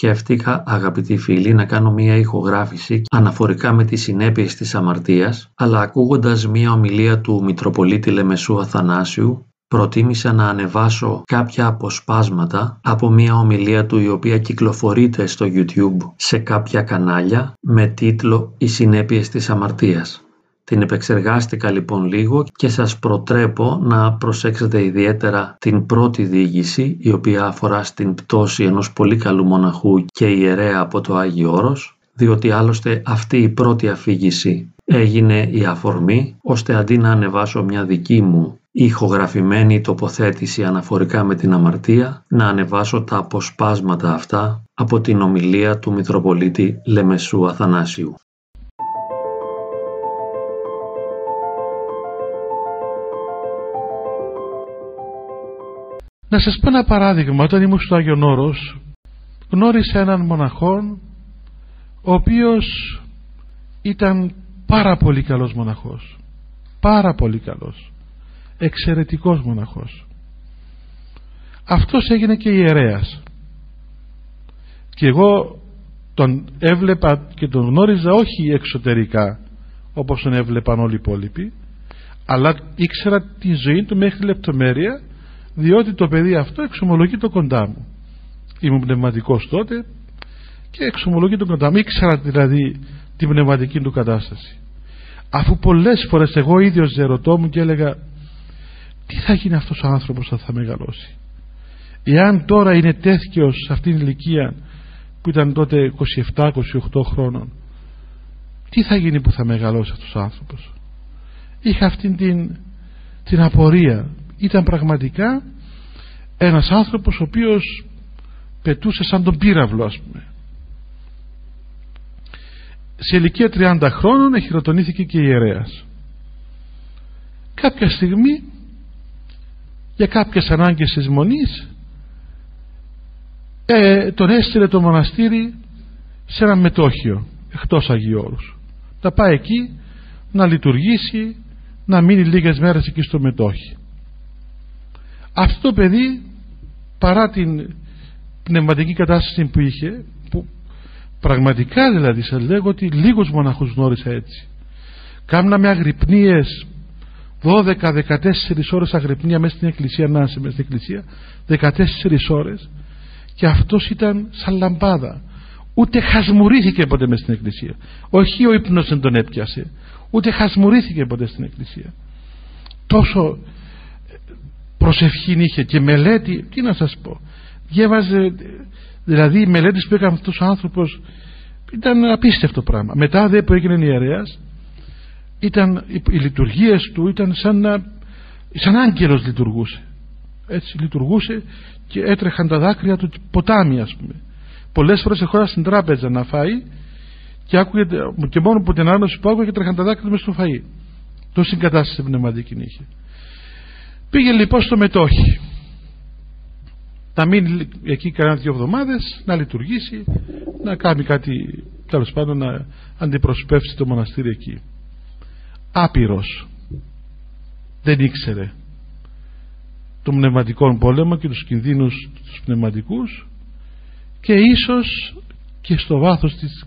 σκέφτηκα αγαπητοί φίλοι να κάνω μία ηχογράφηση αναφορικά με τις συνέπειες της αμαρτίας αλλά ακούγοντας μία ομιλία του Μητροπολίτη Λεμεσού Αθανάσιου προτίμησα να ανεβάσω κάποια αποσπάσματα από μία ομιλία του η οποία κυκλοφορείται στο YouTube σε κάποια κανάλια με τίτλο «Οι συνέπειες της αμαρτίας». Την επεξεργάστηκα λοιπόν λίγο και σας προτρέπω να προσέξετε ιδιαίτερα την πρώτη διήγηση η οποία αφορά στην πτώση ενός πολύ καλού μοναχού και ιερέα από το Άγιο Όρος διότι άλλωστε αυτή η πρώτη αφήγηση έγινε η αφορμή ώστε αντί να ανεβάσω μια δική μου ηχογραφημένη τοποθέτηση αναφορικά με την αμαρτία να ανεβάσω τα αποσπάσματα αυτά από την ομιλία του Μητροπολίτη Λεμεσού Αθανάσιου. Να σας πω ένα παράδειγμα. Όταν ήμουν στο Άγιον Όρος γνώρισα έναν μοναχό ο οποίος ήταν πάρα πολύ καλός μοναχός. Πάρα πολύ καλός. Εξαιρετικός μοναχός. Αυτός έγινε και ιερέας. Και εγώ τον έβλεπα και τον γνώριζα όχι εξωτερικά όπως τον έβλεπαν όλοι οι υπόλοιποι αλλά ήξερα τη ζωή του μέχρι λεπτομέρεια διότι το παιδί αυτό εξομολογεί το κοντά μου. Ήμουν πνευματικός τότε και εξομολογεί το κοντά μου. Ήξερα δηλαδή την πνευματική του κατάσταση. Αφού πολλές φορές εγώ ίδιος ζερωτώ μου και έλεγα τι θα γίνει αυτός ο άνθρωπος όταν θα μεγαλώσει; Εάν τώρα είναι τέτοιος σε αυτήν την ηλικία που ήταν τότε 27-28 χρόνων τι θα γίνει που θα μεγαλώσει αυτός ο άνθρωπος; Είχα αυτήν την, την απορία ήταν πραγματικά ένας άνθρωπος ο οποίος πετούσε σαν τον πύραυλο ας πούμε. Σε ηλικία 30 χρόνων εχειροτονήθηκε και ιερέας. Κάποια στιγμή για κάποιες ανάγκες της μονής ε, τον έστειλε το μοναστήρι σε ένα μετόχιο εκτός Αγίου Όρους. Θα πάει εκεί να λειτουργήσει να μείνει λίγες μέρες εκεί στο μετόχι αυτό το παιδί παρά την πνευματική κατάσταση που είχε που πραγματικά δηλαδή σας λέγω ότι λίγους μοναχούς γνώρισα έτσι. Κάμναμε αγρυπνίες 12-14 ώρες αγρυπνία μέσα στην εκκλησία να είσαι μέσα στην εκκλησία 14 ώρες. Και αυτός ήταν σαν λαμπάδα. Ούτε χασμουρήθηκε ποτέ μέσα στην εκκλησία. Όχι ο ύπνος δεν τον έπιασε. Ούτε χασμουρήθηκε ποτέ στην εκκλησία. Τόσο προσευχή είχε και μελέτη τι να σας πω διέβαζε δηλαδή οι μελέτες που έκανε αυτός ο άνθρωπος ήταν απίστευτο πράγμα. Μετά δε που έγινε ιερέας ήταν οι λειτουργίες του ήταν σαν να σαν άγγελος λειτουργούσε. Έτσι λειτουργούσε και έτρεχαν τα δάκρυα του ποτάμι ας πούμε. Πολλές φορές εχώρα στην τράπεζα να φάει και, άκουγε, και μόνο που την άνωση που άκουγε τρέχαν τα δάκρυα του μες στο φαΐ. Τόση κατάσταση πνευματική είχε πήγε λοιπόν στο μετόχι. Να μείνει εκεί κανένα δύο εβδομάδες να λειτουργήσει να κάνει κάτι τέλος πάντων να αντιπροσωπεύσει το μοναστήρι εκεί. Άπειρος. Δεν ήξερε το πνευματικό πόλεμο και τους κινδύνους τους πνευματικούς και ίσως και στο βάθος της,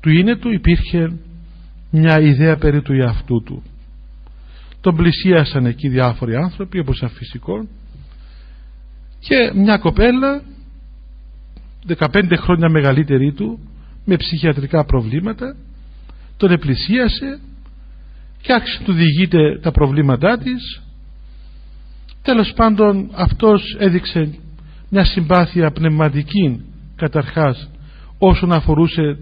του είναι του υπήρχε μια ιδέα περί του εαυτού του τον πλησίασαν εκεί διάφοροι άνθρωποι όπως σαν φυσικό. Και μια κοπέλα 15 χρόνια μεγαλύτερη του με ψυχιατρικά προβλήματα τον επλησίασε και άρχισε του διηγείται τα προβλήματά της. Τέλος πάντων αυτός έδειξε μια συμπάθεια πνευματική καταρχάς όσον αφορούσε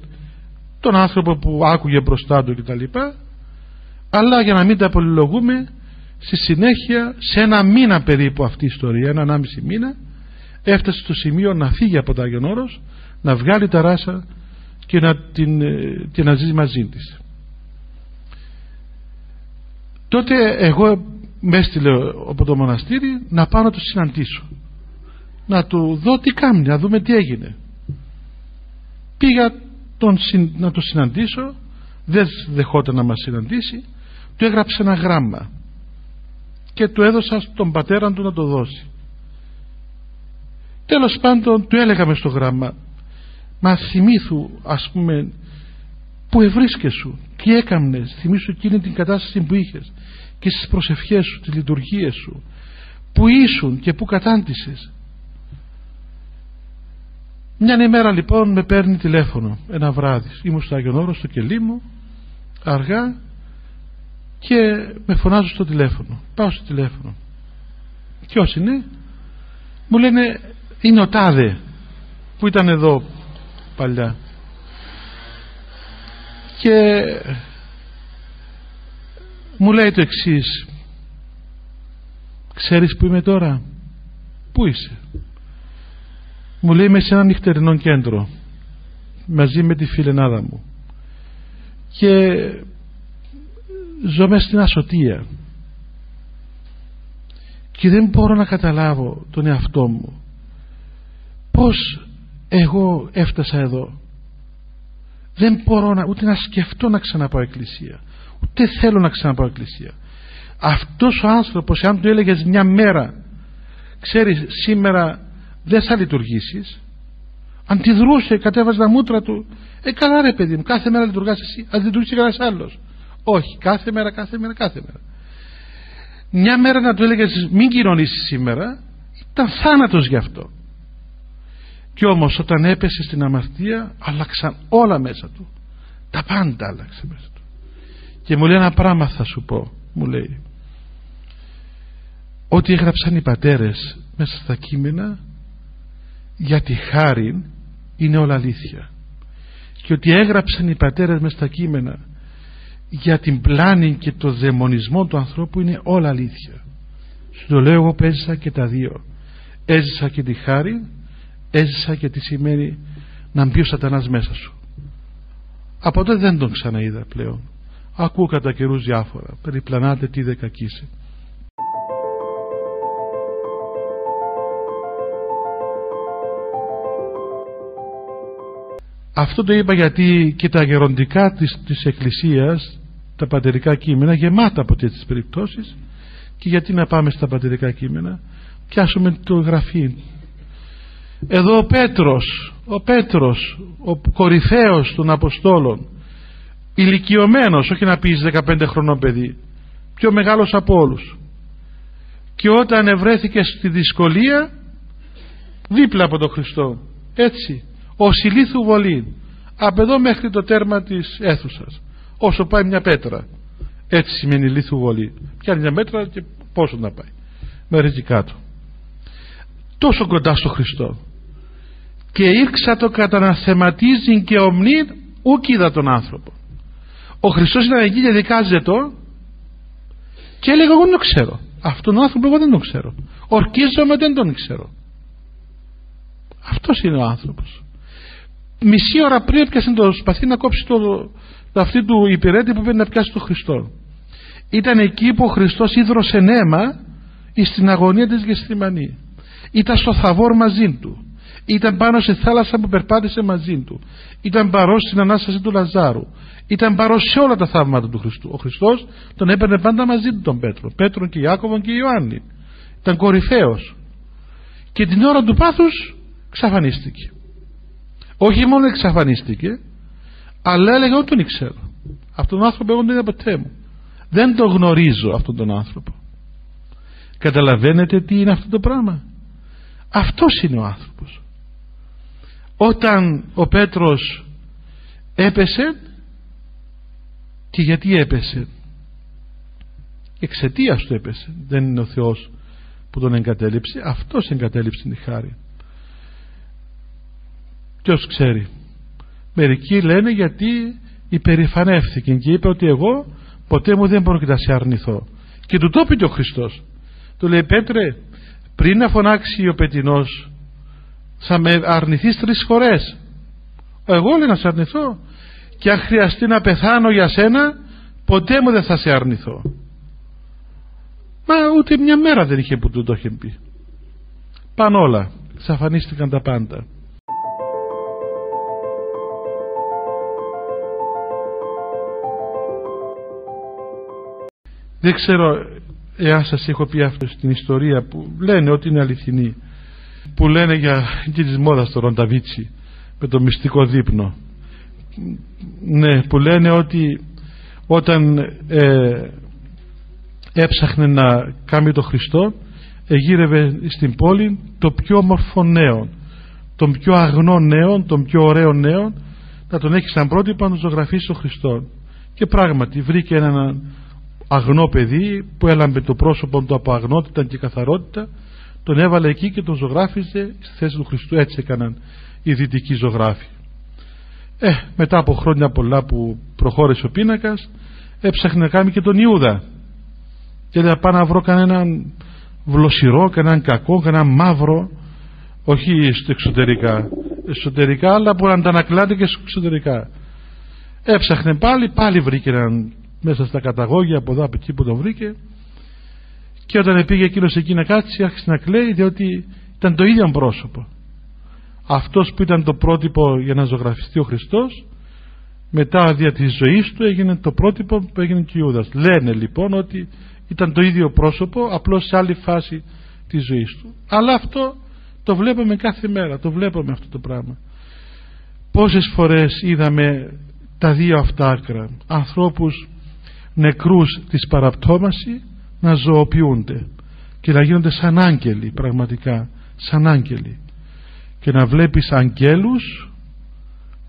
τον άνθρωπο που άκουγε μπροστά του κτλ αλλά για να μην τα πολυλογούμε στη συνέχεια σε ένα μήνα περίπου αυτή η ιστορία ένα ανάμιση μήνα έφτασε στο σημείο να φύγει από το Άγιον Όρος να βγάλει τα ράσα και να, την, ε, και να ζει μαζί της. Τότε εγώ με έστειλε από το μοναστήρι να πάω να το συναντήσω. Να του δω τι κάνει να δούμε τι έγινε. Πήγα τον, να το συναντήσω δεν δεχόταν να μας συναντήσει του έγραψε ένα γράμμα και του έδωσα στον πατέρα του να το δώσει. Τέλος πάντων του έλεγαμε στο γράμμα μα θυμήθου ας πούμε που ευρίσκεσαι τι έκαμνες θυμήσου εκείνη την κατάσταση που είχες και στις προσευχές σου, τις λειτουργίες σου που ήσουν και που κατάντησες μια ημέρα λοιπόν με παίρνει τηλέφωνο ένα βράδυ. Ήμουν στο Άγιον Όρος στο κελί μου αργά και με φωνάζω στο τηλέφωνο. Πάω στο τηλέφωνο. Ποιος είναι; Μου λένε είναι ο Τάδε που ήταν εδώ παλιά και μου λέει το εξής ξέρεις που είμαι τώρα; Πού είσαι; Μου λέει είμαι σε ένα νυχτερινό κέντρο μαζί με τη φιλενάδα μου και ζω μέσα στην ασωτεία και δεν μπορώ να καταλάβω τον εαυτό μου. Πως εγώ έφτασα εδώ. Δεν μπορώ να, ούτε να σκεφτώ να ξαναπάω εκκλησία. Ούτε θέλω να ξαναπάω εκκλησία. Αυτός ο άνθρωπος αν του έλεγες μια μέρα ξέρεις σήμερα δεν θα λειτουργήσεις αντιδρούσε κατέβαζε τα μούτρα του. Ε καλά ρε παιδί μου κάθε μέρα λειτουργάς εσύ ας λειτουργήσει κανένας άλλος όχι κάθε μέρα κάθε μέρα κάθε μέρα. Μια μέρα να του έλεγες μην κοινωνήσεις σήμερα ήταν θάνατος γι' αυτό. Και όμως όταν έπεσε στην αμαρτία άλλαξαν όλα μέσα του. Τα πάντα άλλαξε μέσα του. Και μου λέει ένα πράγμα θα σου πω μου λέει. Ότι έγραψαν οι πατέρες μέσα στα κείμενα για τη χάρη είναι όλα αλήθεια. Και ότι έγραψαν οι πατέρες μέσα στα κείμενα για την πλάνη και το δαιμονισμό του ανθρώπου είναι όλα αλήθεια. Σου το λέω εγώ που έζησα και τα δύο. Έζησα και τη χάρη έζησα και τι σημαίνει να μπει ο σατανάς μέσα σου. Από τότε δεν τον ξαναείδα πλέον. Ακούω κατά καιρούς διάφορα. Περιπλανάτε τι δεκακίσει αυτό το είπα γιατί και τα γεροντικά της, της Εκκλησίας τα πατερικά κείμενα γεμάτα από τέτοιες περιπτώσεις. Και γιατί να πάμε στα πατερικά κείμενα; Πιάσουμε το γραφή εδώ ο Πέτρος ο Πέτρος ο κορυφαίος των Αποστόλων ηλικιωμένος όχι να πεις 15 χρονών παιδί πιο μεγάλος από όλους. Και όταν ευρέθηκε στη δυσκολία δίπλα από τον Χριστό έτσι ο ηλίθου βολή από εδώ μέχρι το τέρμα της αίθουσας όσο πάει μια πέτρα. Έτσι σημαίνει λίθου βολή. Πιάνει μια μέτρα και πόσο να πάει. Μέχρι κάτω. Τόσο κοντά στο Χριστό. Και ήρξα το καταναθεματίζει και ομνήν ούκ είδα τον άνθρωπο. Ο Χριστός ήταν εκεί και δικάζεται και έλεγα εγώ δεν το ξέρω. Αυτόν τον άνθρωπο εγώ δεν τον ξέρω. Ορκίζομαι δεν τον ξέρω αυτός είναι ο άνθρωπος. Μισή ώρα πριν έπιασε το σπαθί να κόψει το, το αυτή του υπηρέτη που πρέπει να πιάσει τον Χριστό. Ήταν εκεί που ο Χριστός ίδρωσε νέμα στην αγωνία της Γεστημανή ήταν στο Θαβόρ μαζί του. Ήταν πάνω σε θάλασσα που περπάτησε μαζί του. Ήταν παρός στην Ανάσταση του Λαζάρου. Ήταν παρός σε όλα τα θαύματα του Χριστού. Ο Χριστός τον έπαιρνε πάντα μαζί του τον Πέτρο. Πέτρο και Ιάκωβον και Ιωάννη. Ήταν κορυφαίος. Και την ώρα του πάθους ξαφανίστηκε όχι μόνο εξαφανίστηκε αλλά έλεγε ότι τον ξέρω. Αυτόν τον άνθρωπο εγώ δεν είδα ποτέ μου. Δεν τον γνωρίζω αυτόν τον άνθρωπο καταλαβαίνετε τι είναι αυτό το πράγμα; Αυτός είναι ο άνθρωπος. Όταν ο Πέτρος έπεσε και γιατί έπεσε; Εξαιτίας του έπεσε. Δεν είναι ο Θεός που τον εγκατέλειψε. Αυτός εγκατέλειψε τη χάρη. Ποιος ξέρει; Μερικοί λένε γιατί υπερηφανεύθηκε και είπε ότι εγώ ποτέ μου δεν μπορώ να σε αρνηθώ. Και του το είπε και ο Χριστός. Του λέει Πέτρε πριν να φωνάξει ο πετινός θα με αρνηθείς τρεις φορές. Εγώ λέει να σε αρνηθώ. Και αν χρειαστεί να πεθάνω για σένα ποτέ μου δεν θα σε αρνηθώ μα ούτε μια μέρα δεν είχε που του το είχε πει. Πάνε όλα εξαφανίστηκαν τα πάντα δεν ξέρω εάν σας έχω πει αυτό στην ιστορία που λένε ότι είναι αληθινή που λένε για και της μόδας το Ρονταβίτσι με το μυστικό δείπνο. Ναι που λένε ότι όταν ε, έψαχνε να κάνει το Χριστό εγύρευε στην πόλη το πιο όμορφο νέο τον πιο αγνό νέο τον πιο ωραίο νέο να τον έχει σαν πρότυπο να τον ζωγραφίσει ο Χριστό και πράγματι βρήκε έναν αγνό παιδί που έλαμπε το πρόσωπο του από αγνότητα και καθαρότητα τον έβαλε εκεί και τον ζωγράφιζε στη θέση του Χριστού. Έτσι έκαναν οι δυτικοί ζωγράφοι. Ε, μετά από χρόνια πολλά που προχώρησε ο πίνακας έψαχνε να κάνει και τον Ιούδα. Και να πάω να βρω κανέναν βλοσιρό, κανέναν κακό, κανέναν μαύρο όχι στο εξωτερικά εσωτερικά αλλά που αντανακλάται και εξωτερικά έψαχνε πάλι, πάλι βρήκε έναν μέσα στα καταγόγια από εδώ από εκεί που τον βρήκε. Και όταν πήγε εκείνος εκεί να κάτσει άρχισε να κλαίει διότι ήταν το ίδιο πρόσωπο. Αυτός που ήταν το πρότυπο για να ζωγραφιστεί ο Χριστός μετά δια της ζωής του έγινε το πρότυπο που έγινε και ο Ιούδας. Λένε λοιπόν ότι ήταν το ίδιο πρόσωπο απλώς σε άλλη φάση της ζωής του. Αλλά αυτό το βλέπουμε κάθε μέρα το βλέπουμε αυτό το πράγμα. Πόσες φορές είδαμε τα δύο αυτά άκρα ανθρώπους νεκρούς της παραπτώμασης να ζωοποιούνται και να γίνονται σαν άγγελοι πραγματικά σαν άγγελοι. Και να βλέπεις αγγέλους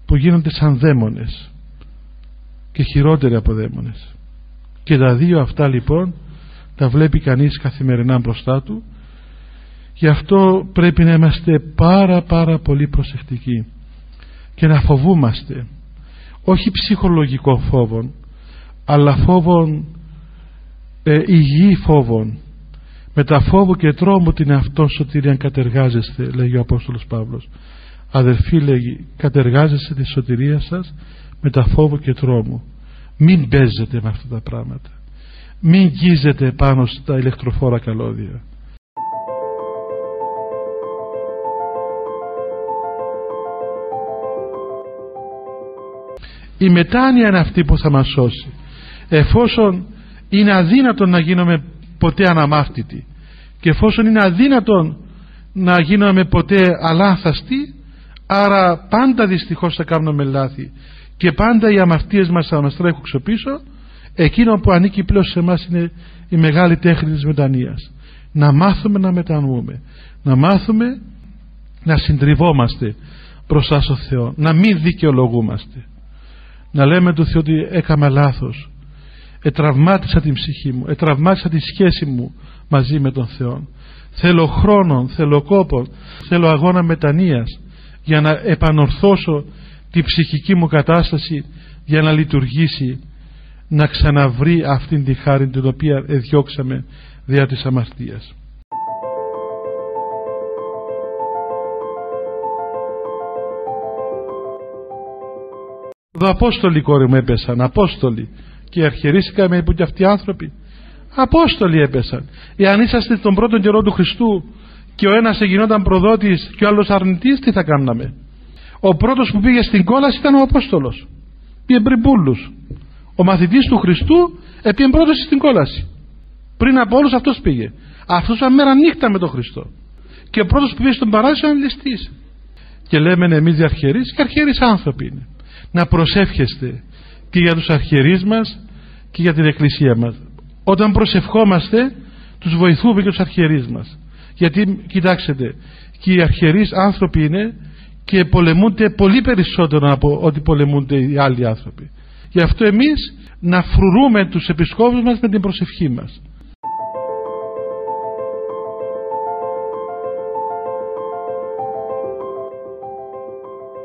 που γίνονται σαν δαίμονες και χειρότεροι από δαίμονες. Και τα δύο αυτά λοιπόν τα βλέπει κανείς καθημερινά μπροστά του. Γι' αυτό πρέπει να είμαστε πάρα πάρα πολύ προσεκτικοί και να φοβούμαστε. Όχι ψυχολογικό φόβο αλλά φόβων ε, υγιή φόβων με τα φόβο και τρόμο την εαυτό σωτηρία κατεργάζεστε λέγει ο Απόστολος Παύλος. Αδερφοί λέγει κατεργάζεστε τη σωτηρία σας με τα φόβο και τρόμο μην παίζετε με αυτά τα πράγματα. Μην γίζετε πάνω στα ηλεκτροφόρα καλώδια. Η μετάνοια είναι αυτή που θα μας σώσει εφόσον είναι αδύνατον να γίνουμε ποτέ αναμάφτητοι και εφόσον είναι αδύνατον να γίνουμε ποτέ αλάνθαστοι άρα πάντα δυστυχώς θα κάνουμε λάθη και πάντα οι αμαρτίες μας θα μας τρέχουν ξοπίσω εκείνο που ανήκει πλέον σε εμάς είναι η μεγάλη τέχνη της μετανοίας. Να μάθουμε να μετανοούμε να μάθουμε να συντριβόμαστε μπροστά στο Θεό να μην δικαιολογούμαστε. Να λέμε του Θεού ότι έκανα λάθος ετραυμάτισα την ψυχή μου ετραυμάτισα τη σχέση μου μαζί με τον Θεό θέλω χρόνο, θέλω κόπο θέλω αγώνα μετανοίας για να επανορθώσω τη ψυχική μου κατάσταση για να λειτουργήσει να ξαναβρει αυτήν τη χάρη την οποία εδιώξαμε δια της αμαρτίας. Εδώ Απόστολοι κόρη μου έπεσαν, Απόστολοι και αρχιερίστηκαμε που και αυτοί οι άνθρωποι. Απόστολοι έπεσαν. Εάν είσαστε τον πρώτο καιρό του Χριστού και ο ένας εγινόταν προδότης και ο άλλος αρνητής, τι θα κάναμε; Ο πρώτος που πήγε στην κόλαση ήταν ο Απόστολος. Πήγε πριν πούλους. Ο μαθητής του Χριστού έπιε πρώτος στην κόλαση. Πριν από όλους αυτός πήγε. Αυτός ήταν μέρα νύχτα με τον Χριστό. Και ο πρώτος που πήγε στον παράδεισο ήταν ληστής. Και λέμε εμείς διαρχιερείς και αρχιερείς άνθρωποι είναι να προσεύχεστε και για τους αρχιερείς μας και για την εκκλησία μας. Όταν προσευχόμαστε τους βοηθούμε και τους αρχιερείς μας. Γιατί κοιτάξτε και οι αρχιερείς άνθρωποι είναι και πολεμούνται πολύ περισσότερο από ό,τι πολεμούνται οι άλλοι άνθρωποι. Γι' αυτό εμείς να φρουρούμε τους επισκόπους μας με την προσευχή μας